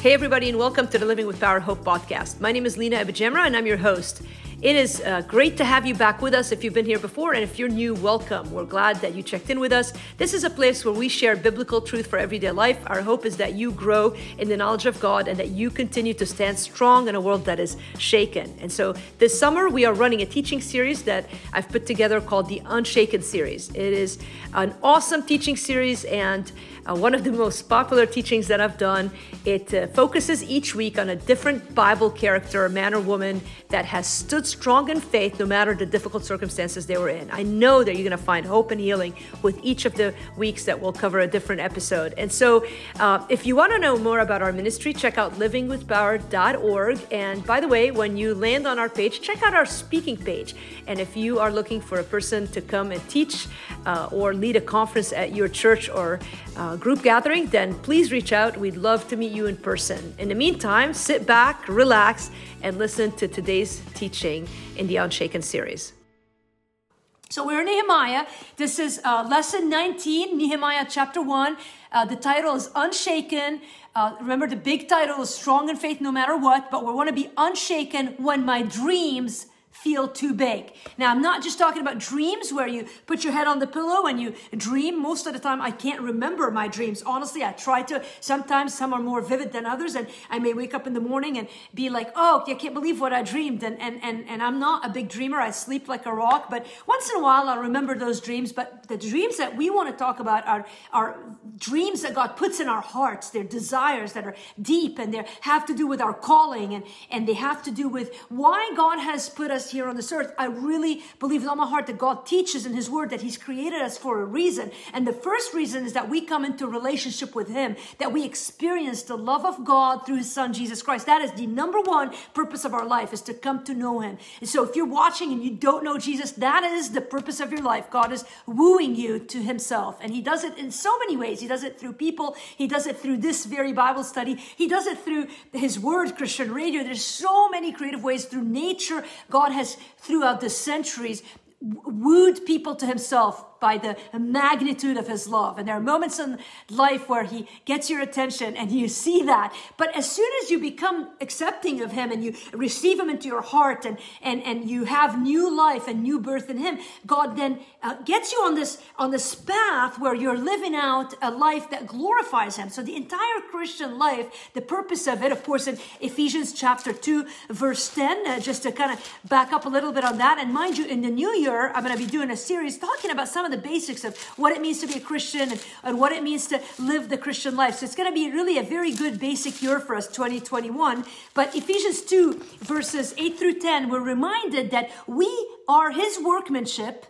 Hey, everybody, and welcome to the Living with Power Hope podcast. My name is Lina AbuJamra, and I'm your host. It is uh, great to have you back with us if you've been here before, and if you're new, welcome. We're glad that you checked in with us. This is a place where we share biblical truth for everyday life. Our hope is that you grow in the knowledge of God and that you continue to stand strong in a world that is shaken. And so this summer, we are running a teaching series that I've put together called the Unshaken series. It is an awesome teaching series and uh, one of the most popular teachings that I've done. It uh, focuses each week on a different Bible character, man or woman, that has stood strong in faith no matter the difficult circumstances they were in. I know that you're going to find hope and healing with each of the weeks that we'll cover a different episode. And so, uh, if you want to know more about our ministry, check out livingwithpower.org. And by the way, when you land on our page, check out our speaking page. And if you are looking for a person to come and teach uh, or lead a conference at your church or uh, group gathering, then please reach out. We'd love to meet you in person. In the meantime, sit back, relax, and listen to today's teaching in the Unshaken series. So we're in Nehemiah. This is uh, lesson 19, Nehemiah chapter 1. Uh, the title is Unshaken. Uh, remember, the big title is Strong in Faith No Matter What, but we want to be unshaken when my dreams feel too big. Now, I'm not just talking about dreams where you put your head on the pillow and you dream. Most of the time, I can't remember my dreams. Honestly, I try to. Sometimes some are more vivid than others, and I may wake up in the morning and be like, oh, I can't believe what I dreamed. And, and, and, and I'm not a big dreamer. I sleep like a rock, but once in a while, I'll remember those dreams. But the dreams that we want to talk about are, are dreams that God puts in our hearts. They're desires that are deep and they have to do with our calling and, and they have to do with why God has put us here on this earth, I really believe with all my heart that God teaches in His Word that He's created us for a reason. And the first reason is that we come into relationship with Him, that we experience the love of God through His Son, Jesus Christ. That is the number one purpose of our life, is to come to know Him. And so if you're watching and you don't know Jesus, that is the purpose of your life. God is wooing you to Himself. And He does it in so many ways. He does it through people, He does it through this very Bible study, He does it through His Word, Christian radio. There's so many creative ways through nature. God has throughout the centuries wooed people to himself by the magnitude of his love. And there are moments in life where he gets your attention and you see that. But as soon as you become accepting of him and you receive him into your heart and, and, and you have new life and new birth in him, God then uh, gets you on this, on this path where you're living out a life that glorifies him. So the entire Christian life, the purpose of it, of course, in Ephesians chapter 2, verse 10, uh, just to kind of back up a little bit on that. And mind you, in the new year, I'm going to be doing a series talking about some of the basics of what it means to be a Christian and, and what it means to live the Christian life. So it's going to be really a very good basic year for us, 2021. But Ephesians 2, verses 8 through 10, we're reminded that we are his workmanship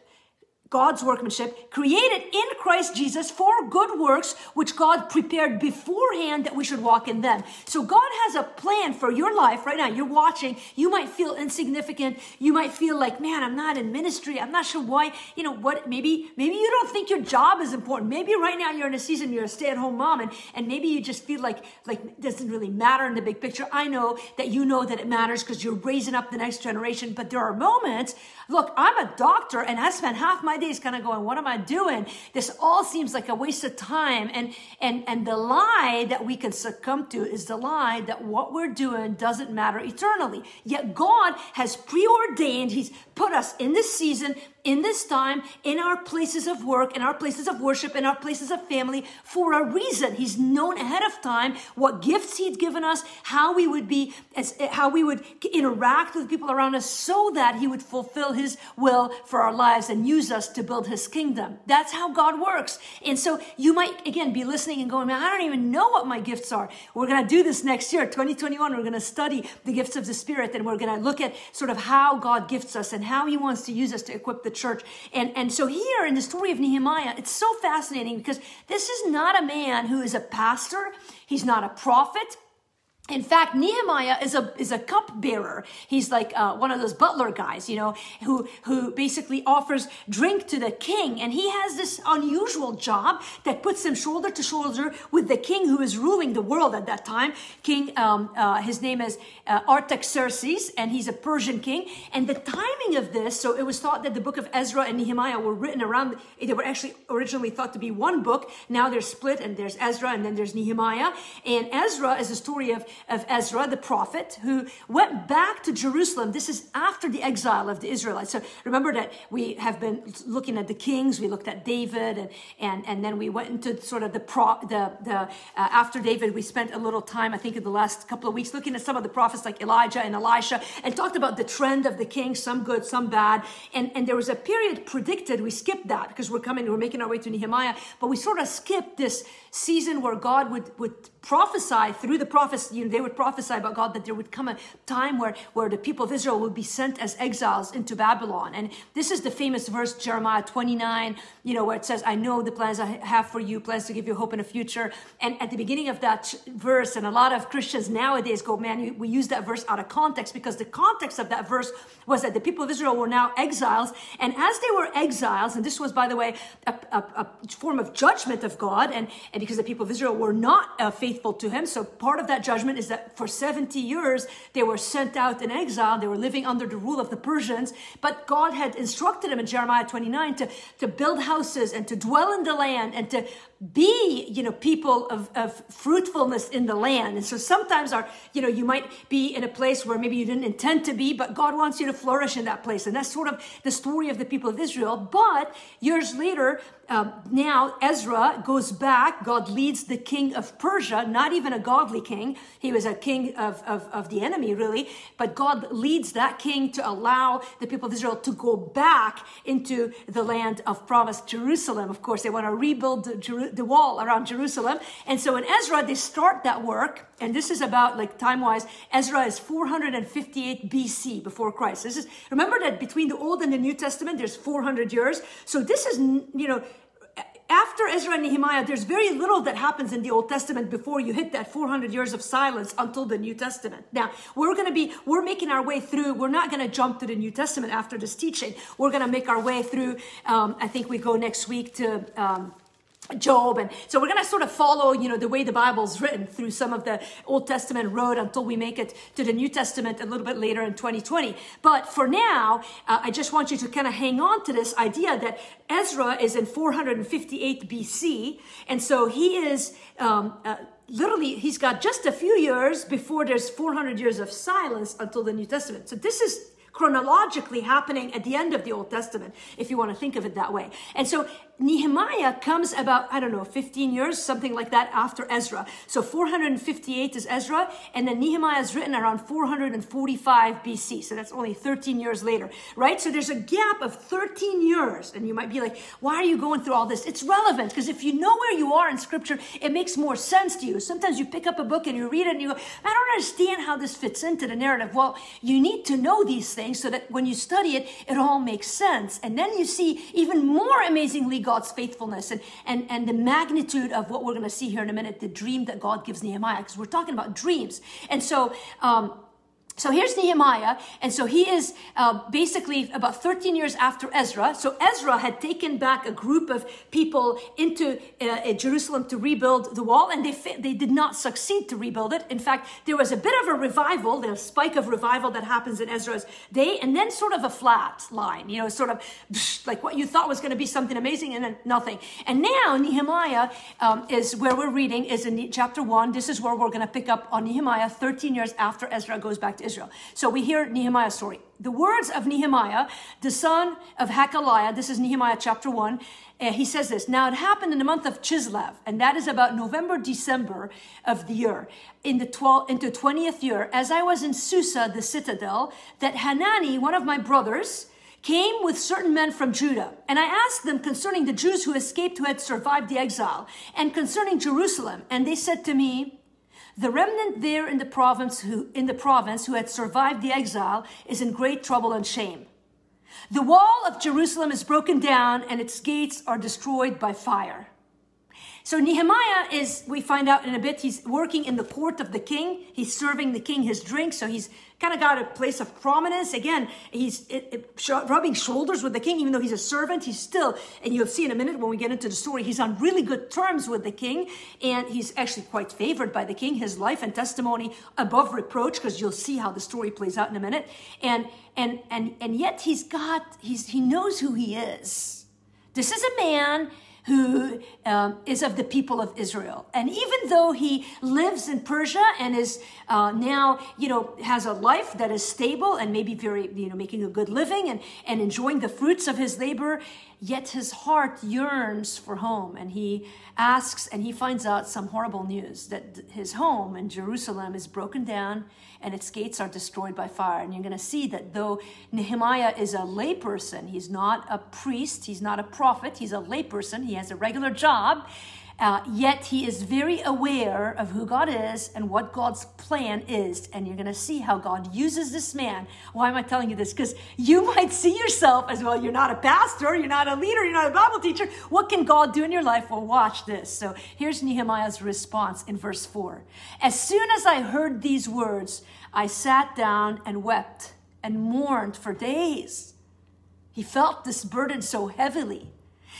God's workmanship, created in Christ Jesus for good works, which God prepared beforehand that we should walk in them. So God has a plan for your life right now. You're watching. You might feel insignificant. You might feel like, man, I'm not in ministry. I'm not sure why. You know what? Maybe, maybe you don't think your job is important. Maybe right now you're in a season, you're a stay-at-home mom, and, and maybe you just feel like, like it doesn't really matter in the big picture. I know that you know that it matters because you're raising up the next generation, but there are moments Look, I'm a doctor and I spent half my days kind of going, what am I doing? This all seems like a waste of time. And, and, and the lie that we can succumb to is the lie that what we're doing doesn't matter eternally. Yet God has preordained, He's put us in this season in this time, in our places of work, in our places of worship, in our places of family for a reason. He's known ahead of time what gifts he'd given us, how we would be, as, how we would interact with people around us so that he would fulfill his will for our lives and use us to build his kingdom. That's how God works. And so you might, again, be listening and going, man, I don't even know what my gifts are. We're going to do this next year, 2021. We're going to study the gifts of the Spirit and we're going to look at sort of how God gifts us and how he wants to use us to equip the the church. And, and so here in the story of Nehemiah, it's so fascinating because this is not a man who is a pastor. He's not a prophet. In fact, Nehemiah is a is a cupbearer. He's like uh, one of those butler guys, you know, who who basically offers drink to the king, and he has this unusual job that puts him shoulder to shoulder with the king who is ruling the world at that time. King, um, uh, his name is uh, Artaxerxes, and he's a Persian king. And the timing of this, so it was thought that the book of Ezra and Nehemiah were written around. They were actually originally thought to be one book. Now they're split, and there's Ezra, and then there's Nehemiah. And Ezra is a story of of Ezra, the prophet, who went back to Jerusalem. This is after the exile of the Israelites. So remember that we have been looking at the kings. We looked at David, and and and then we went into sort of the pro the the uh, after David. We spent a little time, I think, in the last couple of weeks looking at some of the prophets like Elijah and Elisha, and talked about the trend of the kings, some good, some bad. And and there was a period predicted. We skipped that because we're coming, we're making our way to Nehemiah, but we sort of skipped this season where God would would prophesy through the prophets. You know, they would prophesy about God that there would come a time where, where the people of Israel would be sent as exiles into Babylon. And this is the famous verse, Jeremiah 29, you know, where it says, I know the plans I have for you, plans to give you hope in a future. And at the beginning of that verse, and a lot of Christians nowadays go, man, we use that verse out of context because the context of that verse was that the people of Israel were now exiles. And as they were exiles, and this was, by the way, a, a, a form of judgment of God, and, and because the people of Israel were not faithful to him. So part of that judgment is that for 70 years they were sent out in exile. They were living under the rule of the Persians. But God had instructed them in Jeremiah 29 to, to build houses and to dwell in the land and to be, you know, people of, of fruitfulness in the land. And so sometimes our, you know, you might be in a place where maybe you didn't intend to be, but God wants you to flourish in that place. And that's sort of the story of the people of Israel. But years later, um, now Ezra goes back. God leads the king of Persia, not even a godly king. He was a king of, of, of the enemy, really. But God leads that king to allow the people of Israel to go back into the land of promised Jerusalem. Of course, they want to rebuild the, wall around Jerusalem. And so in Ezra, they start that work. And this is about, like time wise, Ezra is 458 BC before Christ. This is, remember that between the Old and the New Testament, there's 400 years. So this is, you know, after Ezra and Nehemiah, there's very little that happens in the Old Testament before you hit that 400 years of silence until the New Testament. Now, we're going to be, we're making our way through, we're not going to jump to the New Testament after this teaching. We're going to make our way through, um, I think we go next week to, um, Job. And so we're going to sort of follow, you know, the way the Bible's written through some of the Old Testament road until we make it to the New Testament a little bit later in 2020. But for now, uh, I just want you to kind of hang on to this idea that Ezra is in 458 BC. And so he is, um, uh, literally he's got just a few years before there's 400 years of silence until the new testament so this is chronologically happening at the end of the Old Testament, if you want to think of it that way. And so Nehemiah comes about, I don't know, 15 years, something like that after Ezra. So 458 is Ezra, and then Nehemiah is written around 445 BC. So that's only 13 years later, right? So there's a gap of 13 years. And you might be like, why are you going through all this? It's relevant because if you know where you are in scripture, it makes more sense to you. Sometimes you pick up a book and you read it and you go, I don't understand how this fits into the narrative. Well, you need to know these things so that when you study it, it all makes sense. And then you see even more amazingly God's faithfulness and, and, and the magnitude of what we're going to see here in a minute, the dream that God gives Nehemiah, because we're talking about dreams. And so, um, so here's Nehemiah, and so he is uh, basically about 13 years after Ezra. So Ezra had taken back a group of people into uh, Jerusalem to rebuild the wall, and they they did not succeed to rebuild it. In fact, there was a bit of a revival, the spike of revival that happens in Ezra's day, and then sort of a flat line, you know, sort of like what you thought was going to be something amazing, and then nothing. And now Nehemiah um, is where we're reading is in chapter one. This is where we're going to pick up on Nehemiah 13 years after Ezra goes back to Israel. So we hear Nehemiah's story. The words of Nehemiah, the son of Hacaliah, this is Nehemiah chapter 1, uh, he says this Now it happened in the month of Chislev, and that is about November, December of the year, in the 12th, into 20th year, as I was in Susa, the citadel, that Hanani, one of my brothers, came with certain men from Judah. And I asked them concerning the Jews who escaped, who had survived the exile, and concerning Jerusalem. And they said to me, the remnant there in the province who, in the province who had survived the exile is in great trouble and shame. The wall of Jerusalem is broken down and its gates are destroyed by fire. So Nehemiah is, we find out in a bit, he's working in the court of the king. He's serving the king his drink. So he's kind of got a place of prominence. Again, he's it, it, rubbing shoulders with the king, even though he's a servant. He's still, and you'll see in a minute when we get into the story, he's on really good terms with the king. And he's actually quite favored by the king. His life and testimony above reproach, because you'll see how the story plays out in a minute. And, and, and, and yet he's got, he's, he knows who he is. This is a man who um, is of the people of Israel. And even though he lives in Persia and is uh, now, you know, has a life that is stable and maybe very, you know, making a good living and, and enjoying the fruits of his labor, yet his heart yearns for home. And he asks and he finds out some horrible news that his home in Jerusalem is broken down and its gates are destroyed by fire. And you're going to see that though Nehemiah is a layperson, he's not a priest, he's not a prophet, he's a layperson, he has a regular job. Uh, yet he is very aware of who God is and what God's plan is. And you're going to see how God uses this man. Why am I telling you this? Because you might see yourself as well. You're not a pastor, you're not a leader, you're not a Bible teacher. What can God do in your life? Well, watch this. So here's Nehemiah's response in verse 4. As soon as I heard these words, I sat down and wept and mourned for days. He felt this burden so heavily.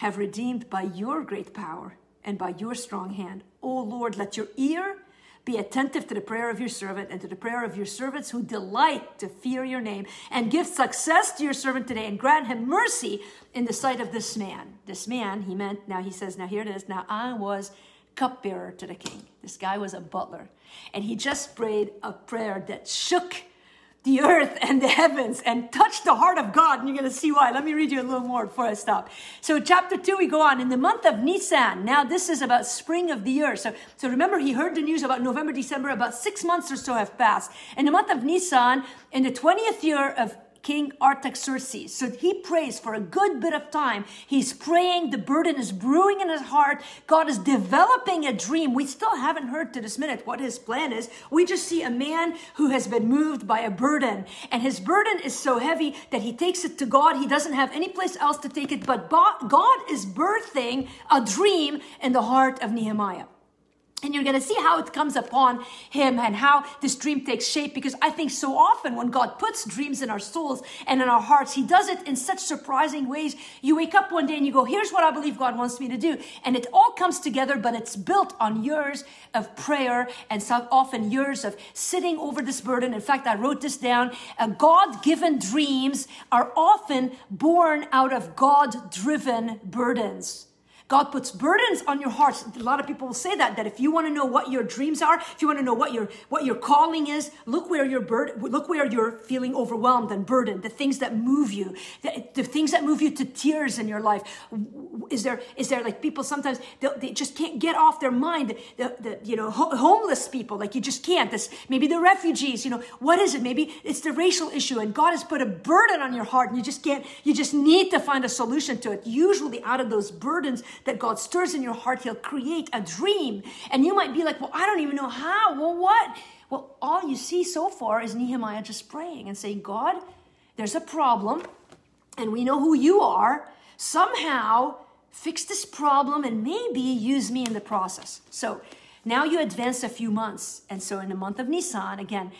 have redeemed by your great power and by your strong hand. O Lord, let your ear be attentive to the prayer of your servant and to the prayer of your servants who delight to fear your name, and give success to your servant today, and grant him mercy in the sight of this man. This man, he meant, now he says, now here it is, now I was cupbearer to the king. This guy was a butler. And he just prayed a prayer that shook the earth and the heavens and touch the heart of God. And you're going to see why. Let me read you a little more before I stop. So, chapter two, we go on. In the month of Nisan, now this is about spring of the year. So, so remember, he heard the news about November, December, about six months or so have passed. In the month of Nisan, in the 20th year of King Artaxerxes. So he prays for a good bit of time. He's praying. The burden is brewing in his heart. God is developing a dream. We still haven't heard to this minute what his plan is. We just see a man who has been moved by a burden. And his burden is so heavy that he takes it to God. He doesn't have any place else to take it. But God is birthing a dream in the heart of Nehemiah. And you're going to see how it comes upon him and how this dream takes shape because I think so often when God puts dreams in our souls and in our hearts, he does it in such surprising ways. You wake up one day and you go, here's what I believe God wants me to do. And it all comes together, but it's built on years of prayer and so often years of sitting over this burden. In fact, I wrote this down. Uh, God given dreams are often born out of God driven burdens. God puts burdens on your hearts. A lot of people will say that, that if you want to know what your dreams are, if you want to know what your, what your calling is, look where your bird, look where you're feeling overwhelmed and burdened, the things that move you, the, the things that move you to tears in your life. Is there, is there like people sometimes, they just can't get off their mind, the, the you know, ho- homeless people, like you just can't. This, maybe the refugees, you know, what is it? Maybe it's the racial issue and God has put a burden on your heart and you just can't, you just need to find a solution to it. Usually out of those burdens, that God stirs in your heart, He'll create a dream. And you might be like, well, I don't even know how. Well, what? Well, all you see so far is Nehemiah just praying and saying, God, there's a problem, and we know who you are. Somehow, fix this problem and maybe use me in the process. So now you advance a few months. And so in the month of Nisan, again,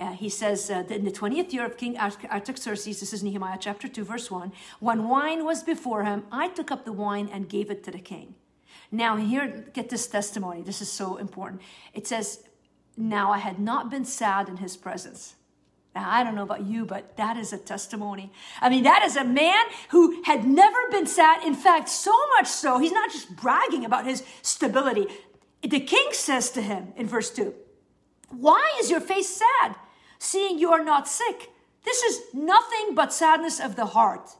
uh, he says uh, in the 20th year of King Artaxerxes, this is Nehemiah chapter 2, verse 1, when wine was before him, I took up the wine and gave it to the king. Now, here, get this testimony. This is so important. It says, now I had not been sad in his presence. Now, I don't know about you, but that is a testimony. I mean, that is a man who had never been sad. In fact, so much so, he's not just bragging about his stability. The king says to him in verse 2, Why is your face sad, seeing you are not sick? This is nothing but sadness of the heart.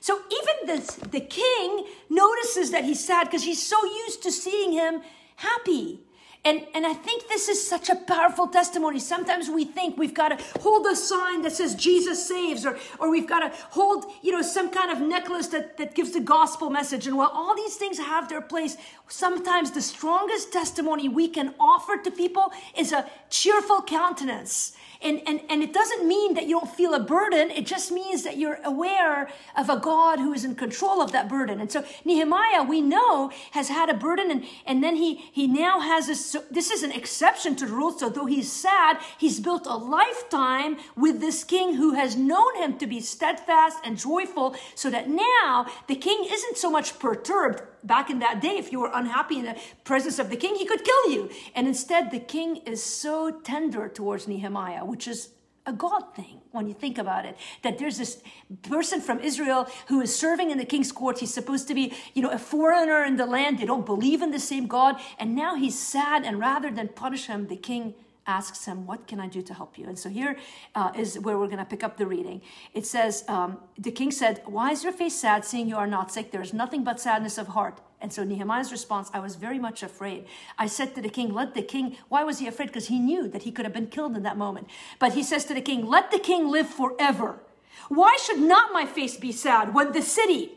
So even the, the king notices that he's sad because he's so used to seeing him happy. And, and I think this is such a powerful testimony. Sometimes we think we've got to hold a sign that says Jesus saves, or, or we've got to hold, you know, some kind of necklace that, that gives the gospel message. And while all these things have their place, sometimes the strongest testimony we can offer to people is a cheerful countenance and, and, and it doesn't mean that you don't feel a burden. It just means that you're aware of a God who is in control of that burden. And so Nehemiah, we know, has had a burden and, and then he, he now has this, so this is an exception to the rule. So though he's sad, he's built a lifetime with this king who has known him to be steadfast and joyful so that now the king isn't so much perturbed back in that day, if you were unhappy in the presence of the king, he could kill you. And instead, the king is so tender towards Nehemiah, which is a God thing when you think about it. That there's this person from Israel who is serving in the king's court. He's supposed to be, you know, a foreigner in the land. They don't believe in the same God. And now he's sad. And rather than punish him, the king asks him, What can I do to help you? And so here uh, is where we're going to pick up the reading. It says, um, The king said, Why is your face sad, seeing you are not sick? There is nothing but sadness of heart. And so Nehemiah's response, I was very much afraid. I said to the king, Let the king, why was he afraid? Because he knew that he could have been killed in that moment. But he says to the king, Let the king live forever. Why should not my face be sad when the city,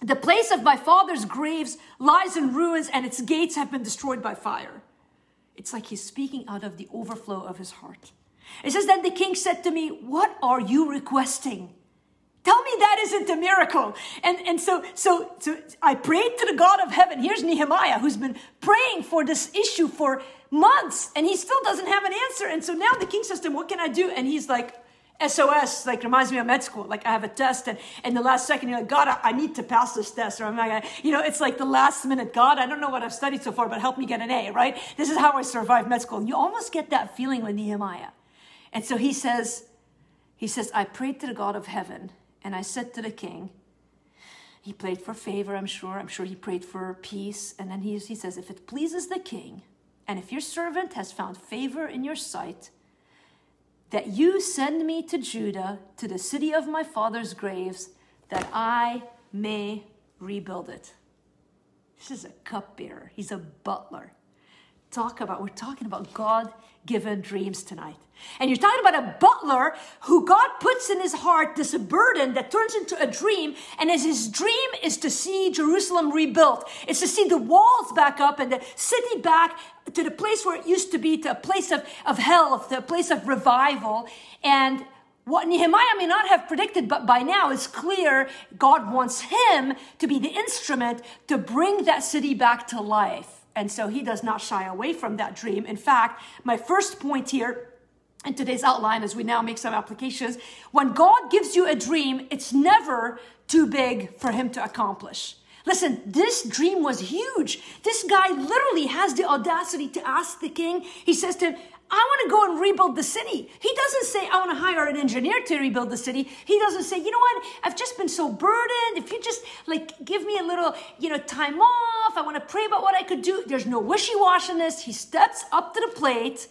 the place of my father's graves, lies in ruins and its gates have been destroyed by fire? It's like he's speaking out of the overflow of his heart. It says, Then the king said to me, What are you requesting? Tell me that isn't a miracle. And, and so, so, so I prayed to the God of heaven. Here's Nehemiah, who's been praying for this issue for months, and he still doesn't have an answer. And so now the king says to him, What can I do? And he's like, SOS, like reminds me of med school. Like I have a test, and in the last second, you're like, God, I, I need to pass this test, or I'm gonna, you know, it's like the last minute. God, I don't know what I've studied so far, but help me get an A, right? This is how I survived med school. And you almost get that feeling with Nehemiah. And so he says, he says, I prayed to the God of heaven, and I said to the king, he prayed for favor, I'm sure. I'm sure he prayed for peace. And then he, he says, If it pleases the king, and if your servant has found favor in your sight, that you send me to Judah, to the city of my father's graves, that I may rebuild it. This is a cupbearer, he's a butler. Talk about, we're talking about God given dreams tonight. And you're talking about a butler who God puts in his heart this burden that turns into a dream. And as his dream is to see Jerusalem rebuilt, it's to see the walls back up and the city back to the place where it used to be, to a place of, of health, to a place of revival. And what Nehemiah may not have predicted, but by now it's clear God wants him to be the instrument to bring that city back to life. And so he does not shy away from that dream. In fact, my first point here in today's outline, as we now make some applications, when God gives you a dream, it's never too big for him to accomplish. Listen, this dream was huge. This guy literally has the audacity to ask the king. He says to him, I want to go and rebuild the city. He doesn't say, I want to hire an engineer to rebuild the city. He doesn't say, you know what? I've just been so burdened. If you just like give me a little, you know, time off, I want to pray about what I could do. There's no wishy-washiness. He steps up to the plate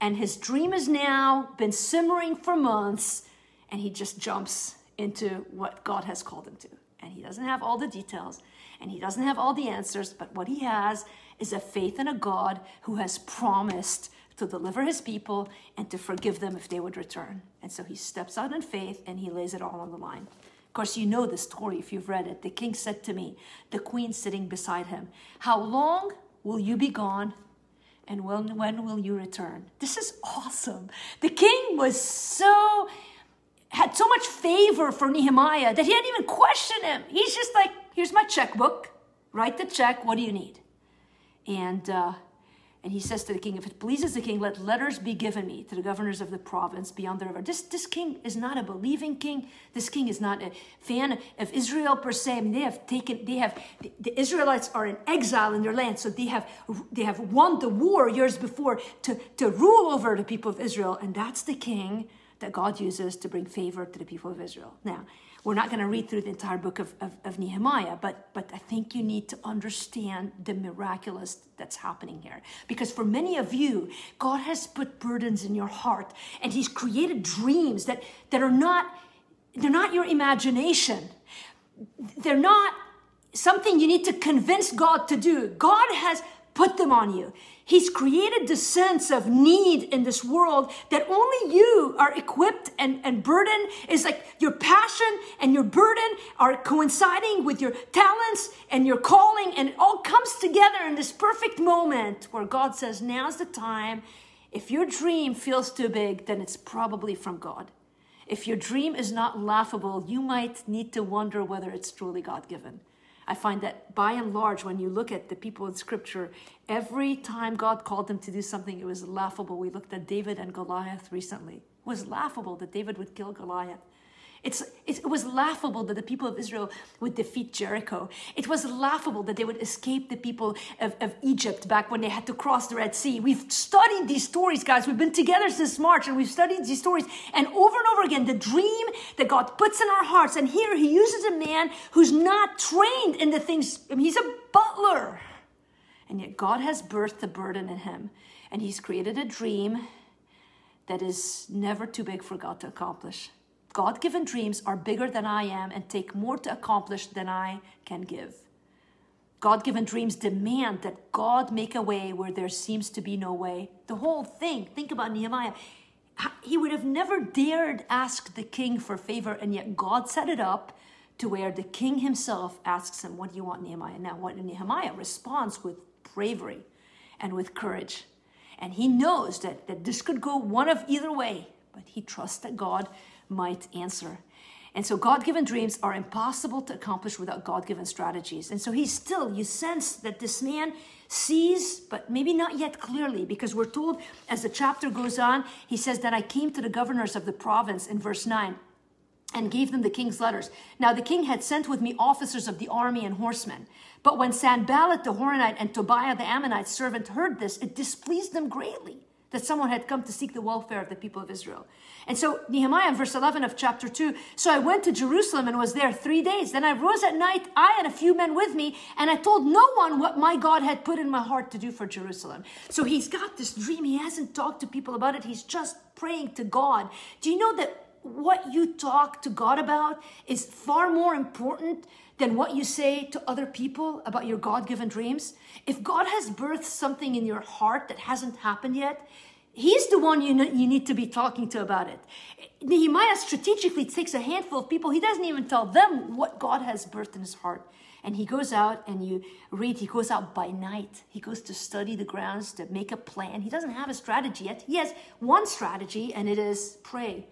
and his dream has now been simmering for months and he just jumps into what God has called him to. And he doesn't have all the details and he doesn't have all the answers, but what he has is a faith in a God who has promised to deliver his people and to forgive them if they would return. And so he steps out in faith and he lays it all on the line. Of course, you know the story if you've read it. The king said to me, the queen sitting beside him, How long will you be gone? And when, when will you return? This is awesome. The king was so, had so much favor for Nehemiah that he didn't even question him. He's just like, Here's my checkbook. Write the check. What do you need? And, uh, And he says to the king, If it pleases the king, let letters be given me to the governors of the province beyond the river. This, this king is not a believing king. This king is not a fan of Israel per se. I mean, they have taken, they have, the, the Israelites are in exile in their land. So they have, they have won the war years before to, to rule over the people of Israel. And that's the king that God uses to bring favor to the people of Israel. Now, we're not going to read through the entire book of, of, of, Nehemiah, but, but I think you need to understand the miraculous that's happening here. Because for many of you, God has put burdens in your heart and He's created dreams that, that are not, they're not your imagination. They're not something you need to convince God to do. God has put them on you. He's created the sense of need in this world that only you are equipped and, and burden is like your passion and your burden are coinciding with your talents and your calling, and it all comes together in this perfect moment where God says, Now's the time. If your dream feels too big, then it's probably from God. If your dream is not laughable, you might need to wonder whether it's truly God given. I find that by and large, when you look at the people in scripture, every time God called them to do something, it was laughable. We looked at David and Goliath recently. It was laughable that David would kill Goliath. It's, it was laughable that the people of Israel would defeat Jericho. It was laughable that they would escape the people of, of Egypt back when they had to cross the Red Sea. We've studied these stories, guys. We've been together since March and we've studied these stories. And over and over again, the dream that God puts in our hearts. And here he uses a man who's not trained in the things, I mean, he's a butler. And yet God has birthed a burden in him. And he's created a dream that is never too big for God to accomplish. God given dreams are bigger than I am and take more to accomplish than I can give. God given dreams demand that God make a way where there seems to be no way. The whole thing, think about Nehemiah. He would have never dared ask the king for favor, and yet God set it up to where the king himself asks him, What do you want, Nehemiah? Now, what Nehemiah responds with bravery and with courage. And he knows that, that this could go one of either way, but he trusts that God might answer. And so God given dreams are impossible to accomplish without God given strategies. And so he's still, you sense that this man sees, but maybe not yet clearly, because we're told as the chapter goes on, he says that I came to the governors of the province in verse 9 and gave them the king's letters. Now the king had sent with me officers of the army and horsemen. But when Sanballat the Horonite and Tobiah the Ammonite servant heard this, it displeased them greatly that someone had come to seek the welfare of the people of Israel. And so Nehemiah, in verse 11 of chapter 2, so I went to Jerusalem and was there three days. Then I rose at night, I and a few men with me, and I told no one what my God had put in my heart to do for Jerusalem. So he's got this dream. He hasn't talked to people about it. He's just praying to God. Do you know that what you talk to God about is far more important than what you say to other people about your God given dreams. If God has birthed something in your heart that hasn't happened yet, He's the one you, you need to be talking to about it. Nehemiah strategically takes a handful of people. He doesn't even tell them what God has birthed in his heart. And he goes out and you read, he goes out by night. He goes to study the grounds, to make a plan. He doesn't have a strategy yet. He has one strategy, and it is pray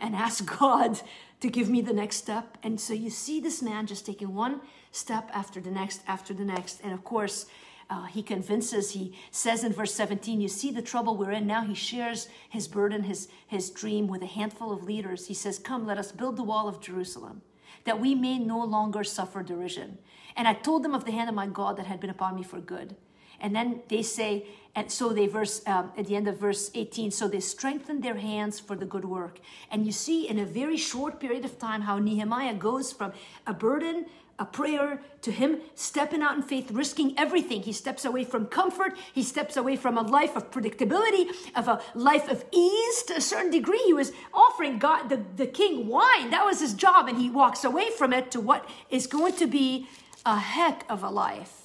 and ask God to give me the next step. And so you see this man just taking one step after the next, after the next. And of course, uh, he convinces, he says in verse 17, You see the trouble we're in now. He shares his burden, his, his dream with a handful of leaders. He says, Come, let us build the wall of Jerusalem, that we may no longer suffer derision. And I told them of the hand of my God that had been upon me for good. And then they say, and so they verse um, at the end of verse 18, so they strengthened their hands for the good work. And you see in a very short period of time how Nehemiah goes from a burden, a prayer, to him stepping out in faith, risking everything. He steps away from comfort. He steps away from a life of predictability, of a life of ease to a certain degree. He was offering God, the, the king, wine. That was his job. And he walks away from it to what is going to be a heck of a life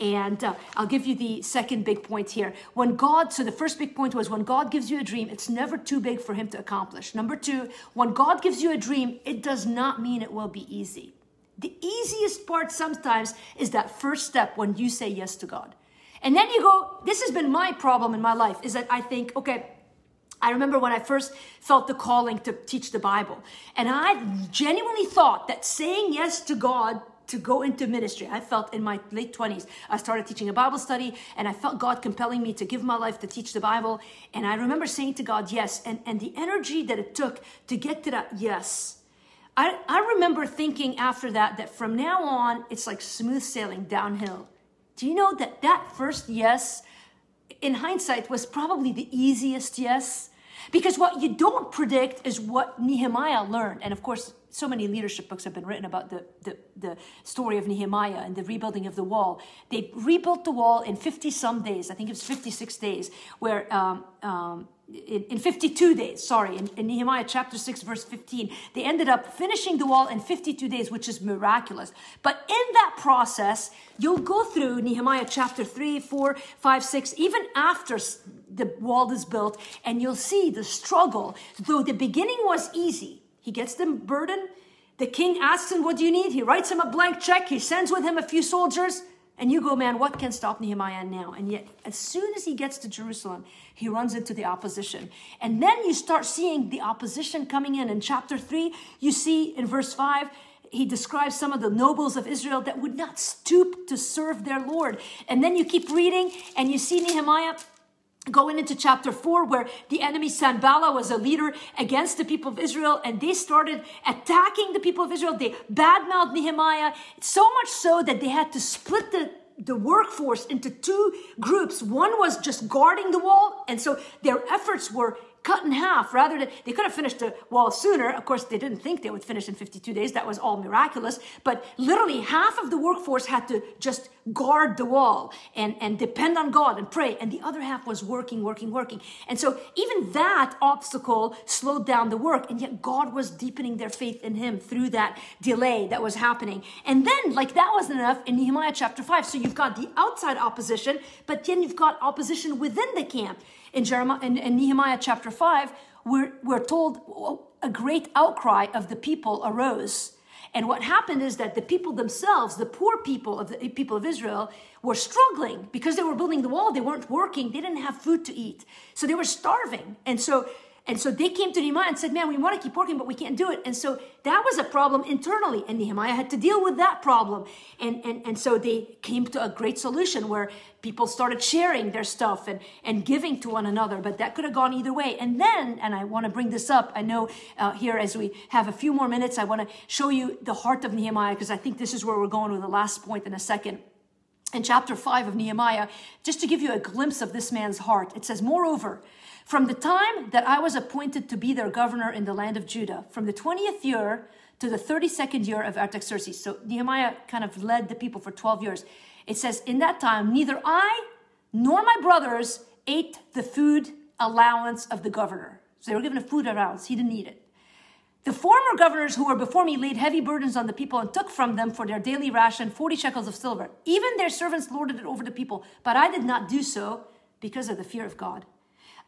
and uh, I'll give you the second big point here. When God, so the first big point was when God gives you a dream, it's never too big for Him to accomplish. Number two, when God gives you a dream, it does not mean it will be easy. The easiest part sometimes is that first step when you say yes to God. And then you go, this has been my problem in my life, is that I think, okay, I remember when I first felt the calling to teach the Bible. And I genuinely thought that saying yes to God to go into ministry. I felt in my late 20s, I started teaching a Bible study and I felt God compelling me to give my life to teach the Bible. And I remember saying to God, yes. And, and the energy that it took to get to that yes. I, I remember thinking after that, that from now on, it's like smooth sailing downhill. Do you know that that first yes, in hindsight, was probably the easiest yes? Because what you don't predict is what Nehemiah learned. And of course, so many leadership books have been written about the, the, the, story of Nehemiah and the rebuilding of the wall. They rebuilt the wall in 50 some days. I think it was 56 days, where um, um, in, in, 52 days, sorry, in, in, Nehemiah chapter 6, verse 15, they ended up finishing the wall in 52 days, which is miraculous. But in that process, you'll go through Nehemiah chapter 3, 4, 5, 6, even after the wall is built, and you'll see the struggle. Though the beginning was easy, he gets the burden. The king asks him, What do you need? He writes him a blank check. He sends with him a few soldiers. And you go, man, what can stop Nehemiah now? And yet, as soon as he gets to Jerusalem, he runs into the opposition. And then you start seeing the opposition coming in. In chapter 3, you see in verse 5, he describes some of the nobles of Israel that would not stoop to serve their Lord. And then you keep reading and you see Nehemiah going into chapter 4 where the enemy sanballat was a leader against the people of israel and they started attacking the people of israel. They badmouthed nehemiah so much so that they had to split the the workforce into two groups. One was just guarding the wall and so their efforts were cut in half rather than they could have finished the wall sooner. Of course, they didn't think they would finish in 52 days. That was all miraculous. But literally half of the workforce had to just guard the wall and, and depend on God and pray. And the other half was working, working, working. And so even that obstacle slowed down the work. And yet God was deepening their faith in him through that delay that was happening. And then like that wasn't enough in Nehemiah chapter five. So you've got the outside opposition, but then you've got opposition within the camp in, Jeremiah, in, in Nehemiah chapter 5, we're, we're told a great outcry of the people arose. And what happened is that the people themselves, the poor people of the people of Israel, were struggling because they were building the wall. They weren't working. They didn't have food to eat. So they were starving. And so and so they came to Nehemiah and said, Man, we want to keep working, but we can't do it. And so that was a problem internally. And Nehemiah had to deal with that problem. And, and, and so they came to a great solution where people started sharing their stuff and, and giving to one another. But that could have gone either way. And then, and I want to bring this up, I know uh, here as we have a few more minutes, I want to show you the heart of Nehemiah because I think this is where we're going with the last point in a second in chapter 5 of Nehemiah, just to give you a glimpse of this man's heart. It says, Moreover, from the time that I was appointed to be their governor in the land of Judah, from the 20th year to the 32nd year of Artaxerxes. So Nehemiah kind of led the people for 12 years. It says, In that time, neither I nor my brothers ate the food allowance of the governor. So they were given a food allowance. He didn't eat it. The former governors who were before me laid heavy burdens on the people and took from them for their daily ration 40 shekels of silver. Even their servants lorded it over the people, but I did not do so because of the fear of God.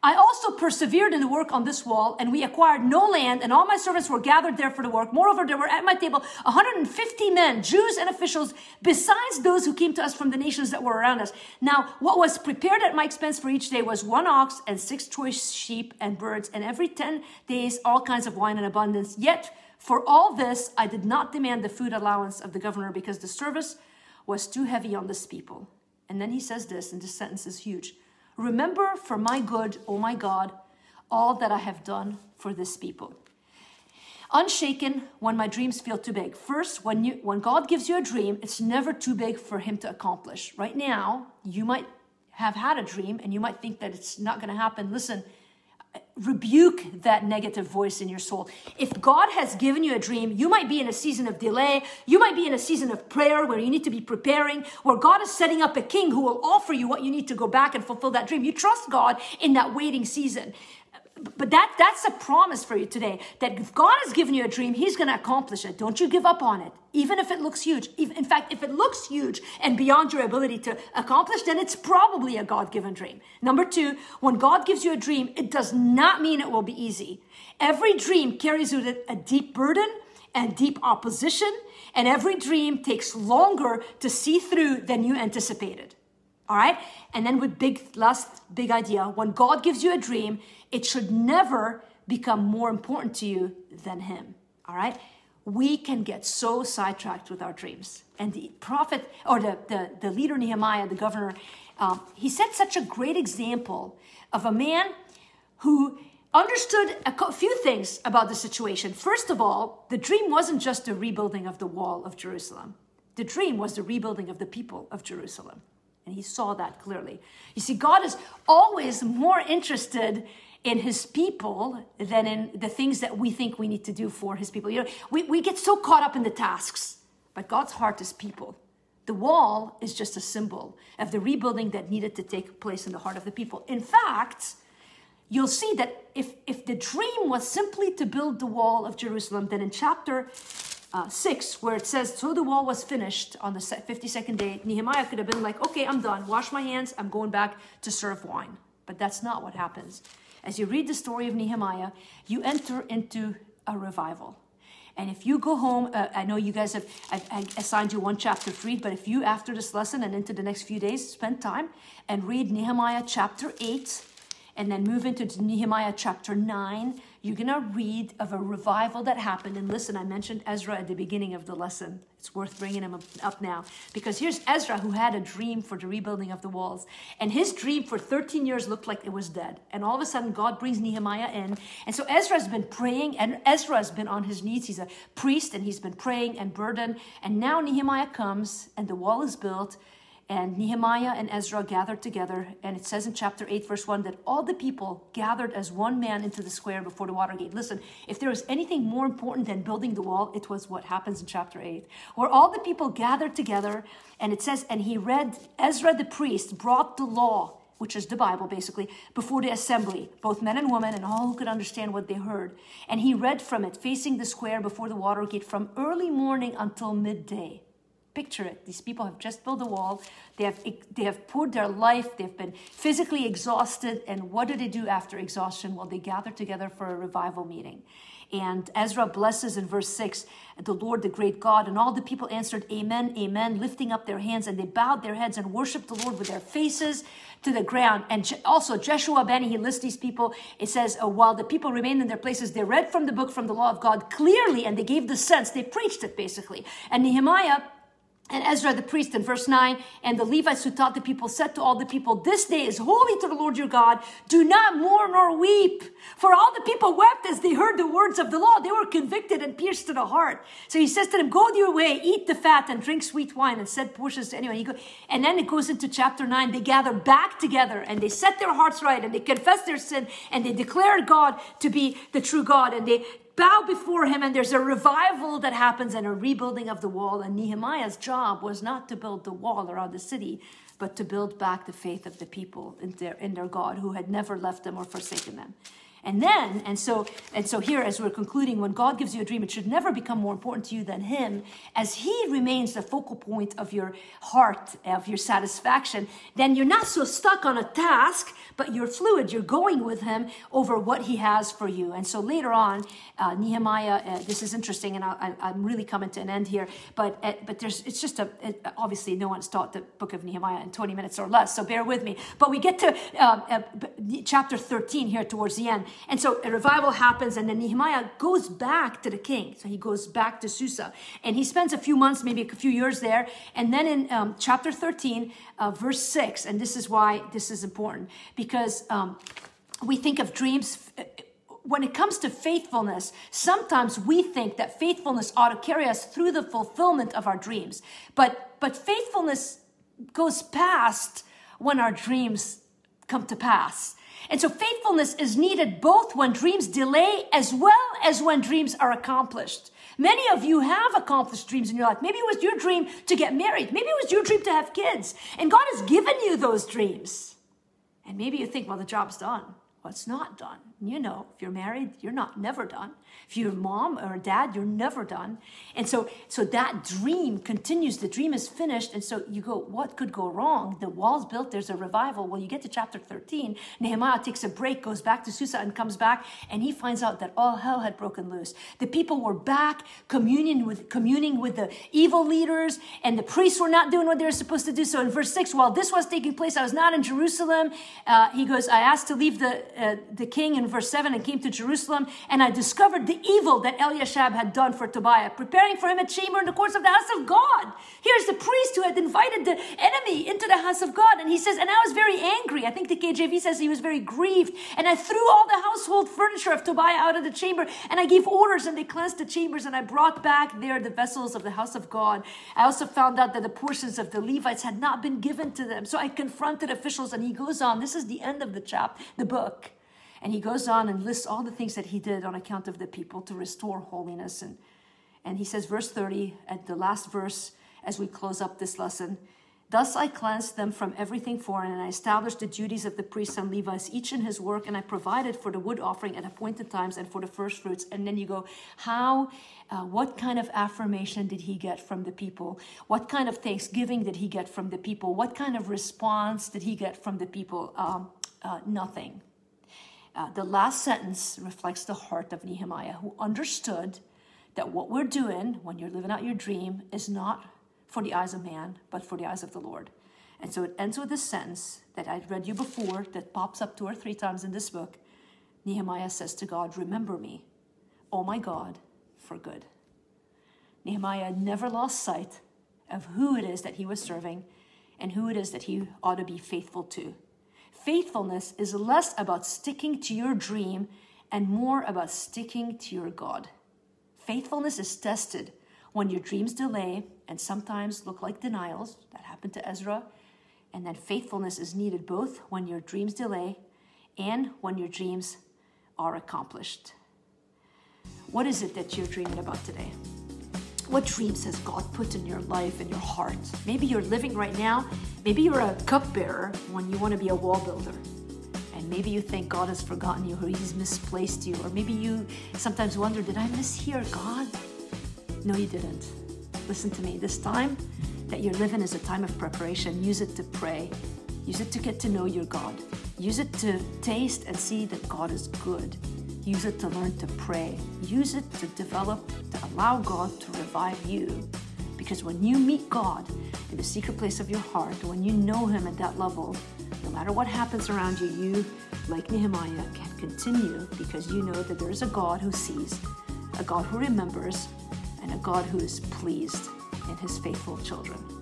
I also persevered in the work on this wall, and we acquired no land, and all my servants were gathered there for the work. Moreover, there were at my table 150 men, Jews and officials, besides those who came to us from the nations that were around us. Now, what was prepared at my expense for each day was one ox and six choice sheep and birds, and every 10 days, all kinds of wine in abundance. Yet, for all this, I did not demand the food allowance of the governor because the service was too heavy on this people. And then he says this, and this sentence is huge. Remember for my good, O oh my God, all that I have done for this people. Unshaken when my dreams feel too big. First, when you when God gives you a dream, it's never too big for him to accomplish. Right now, you might have had a dream and you might think that it's not going to happen. Listen, rebuke that negative voice in your soul. If God has given you a dream, you might be in a season of delay. You might be in a season of prayer where you need to be preparing, where God is setting up a king who will offer you what you need to go back and fulfill that dream. You trust God in that waiting season but that that's a promise for you today that if god has given you a dream he's going to accomplish it. Don't you give up on it even if it looks huge. In fact if it looks huge and beyond your ability to accomplish then it's probably a god-given dream. Number two when god gives you a dream it does not mean it will be easy. Every dream carries with it a deep burden and deep opposition and every dream takes longer to see through than you anticipated. All right? And then with big last big idea when god gives you a dream it should never become more important to you than Him. All right? we can get so sidetracked with our dreams. And the prophet, or the, the, the leader Nehemiah, the governor, um, he set such a great example of a man who understood a few things about the situation. First of all, the dream wasn't just the rebuilding of the wall of Jerusalem, the dream was the rebuilding of the people of Jerusalem. And he saw that clearly. You see, God is always more interested in his people than in the things that we think we need to do for his people. You know, we, we get so caught up in the tasks, but God's heart is people. The wall is just a symbol of the rebuilding that needed to take place in the heart of the people. In fact, you'll see that if, if the dream was simply to build the wall of Jerusalem, then in chapter uh, 6, where it says, So the wall was finished on the 52nd day, Nehemiah could have been like, Okay, I'm done. Wash my hands. I'm going back to serve wine. But that's not what happens. As you read the story of Nehemiah, you enter into a revival. And if you go home, uh, I know you guys have I've, assigned you one chapter three, but if you, after this lesson and into the next few days, spend time and read Nehemiah chapter eight, and then move into Nehemiah chapter 9, you're going to read of a revival that happened. And listen, I mentioned Ezra at the beginning of the lesson. It's worth bringing him up now because here's Ezra who had a dream for the rebuilding of the walls. And his dream for 13 years looked like it was dead. And all of a sudden, God brings Nehemiah in. And so Ezra's been praying, and Ezra has been on his knees. He's a priest, and he's been praying and burdened. And now Nehemiah comes, and the wall is built and Nehemiah and Ezra gathered together, and it says in chapter 8, verse 1, that all the people gathered as one man into the square before the water gate. Listen, if there was anything more important than building the wall, it was what happens in chapter 8, where all the people gathered together, and it says, and he read, Ezra the priest brought the law, which is the Bible basically, before the assembly, both men and women, and all who could understand what they heard. And he read from it, facing the square before the water gate, from early morning until midday. Picture it. These people have just built a wall. They have, they have poured their life. They've been physically exhausted. And what do they do after exhaustion? Well, they gather together for a revival meeting. And Ezra blesses in verse 6 the Lord, the great God. And all the people answered, Amen, Amen, lifting up their hands. And they bowed their heads and worshiped the Lord with their faces to the ground. And also, Joshua Bani, he lists these people. It says, uh, While the people remained in their places, they read from the book, from the law of God clearly, and they gave the sense. They preached it basically. And Nehemiah, and Ezra the priest in verse 9, and the Levites who taught the people said to all the people, This day is holy to the Lord your God. Do not mourn or weep. For all the people wept as they heard the words of the law. They were convicted and pierced to the heart. So he says to them, Go your way, eat the fat, and drink sweet wine, and set portions to anyone. and then it goes into chapter 9. They gather back together and they set their hearts right and they confess their sin and they declare God to be the true God and they bow before him and there's a revival that happens and a rebuilding of the wall. And Nehemiah's job was not to build the wall around the city, but to build back the faith of the people in their, in their God who had never left them or forsaken them. And then, and so, and so here, as we're concluding, when God gives you a dream, it should never become more important to you than Him, as He remains the focal point of your heart, of your satisfaction. Then you're not so stuck on a task, but you're fluid. You're going with Him over what He has for you. And so later on, uh, Nehemiah, uh, this is interesting, and I, am really coming to an end here. But uh, but there's it's just a it, obviously no one's taught the book of Nehemiah in 20 minutes or less, so bear with me. But we get to uh, uh, chapter 13 here towards the end. And so a revival happens, and then Nehemiah goes back to the king. So he goes back to Susa, and he spends a few months, maybe a few years there. And then in um, chapter 13, uh, verse 6, and this is why this is important, because um, we think of dreams uh, when it comes to faithfulness, sometimes we think that faithfulness ought to carry us through the fulfillment of our dreams. But, but faithfulness goes past when our dreams come to pass. And so faithfulness is needed both when dreams delay as well as when dreams are accomplished. Many of you have accomplished dreams in your life. Maybe it was your dream to get married. Maybe it was your dream to have kids. And God has given you those dreams. And maybe you think, well, the job's done. Well, it's not done. You know, if you're married, you're not never done. If you're a mom or dad, you're never done. And so, so that dream continues. The dream is finished. And so you go, what could go wrong? The wall's built, there's a revival. Well, you get to chapter 13. Nehemiah takes a break, goes back to Susa and comes back, and he finds out that all hell had broken loose. The people were back communing with communing with the evil leaders, and the priests were not doing what they were supposed to do. So in verse 6, while this was taking place, I was not in Jerusalem. Uh, he goes, I asked to leave the uh, the king verse 7 and came to Jerusalem, and I discovered the evil that Eliashib had done for Tobiah, preparing for him a chamber in the courts of the house of God. Here's the priest who had invited the enemy into the house of God. And he says, And I was very angry. I think the KJV says he was very grieved. And I threw all the household furniture of Tobiah out of the chamber, and I gave orders, and they cleansed the chambers, and I brought back there the vessels of the house of God. I also found out that the portions of the Levites had not been given to them. So I confronted officials, and he goes on. This is the end of the chapter, the book. And he goes on and lists all the things that he did on account of the people to restore holiness. And, and he says, verse 30, at the last verse, as we close up this lesson, Thus I cleansed them from everything foreign, and I established the duties of the priests and Levites, each in his work, and I provided for the wood offering at appointed times and for the first fruits. And then you go, how, uh, what kind of affirmation did he get from the people? What kind of thanksgiving did he get from the people? What kind of response did he get from the people? Um, uh, nothing. Uh, the last sentence reflects the heart of Nehemiah, who understood that what we're doing when you're living out your dream is not for the eyes of man, but for the eyes of the Lord. And so it ends with this sentence that I'd read you before that pops up two or three times in this book. Nehemiah says to God, Remember me, oh my God, for good. Nehemiah never lost sight of who it is that he was serving and who it is that he ought to be faithful to. Faithfulness is less about sticking to your dream and more about sticking to your God. Faithfulness is tested when your dreams delay and sometimes look like denials, that happened to Ezra, and then faithfulness is needed both when your dreams delay and when your dreams are accomplished. What is it that you're dreaming about today? What dreams has God put in your life and your heart? Maybe you're living right now. Maybe you're a cupbearer when you want to be a wall builder. And maybe you think God has forgotten you or He's misplaced you. Or maybe you sometimes wonder, did I mishear God? No, you didn't. Listen to me. This time that you're living is a time of preparation. Use it to pray. Use it to get to know your God. Use it to taste and see that God is good. Use it to learn to pray. Use it to develop, to allow God to revive you. Because when you meet God in the secret place of your heart, when you know Him at that level, no matter what happens around you, you, like Nehemiah, can continue because you know that there is a God who sees, a God who remembers, and a God who is pleased in His faithful children.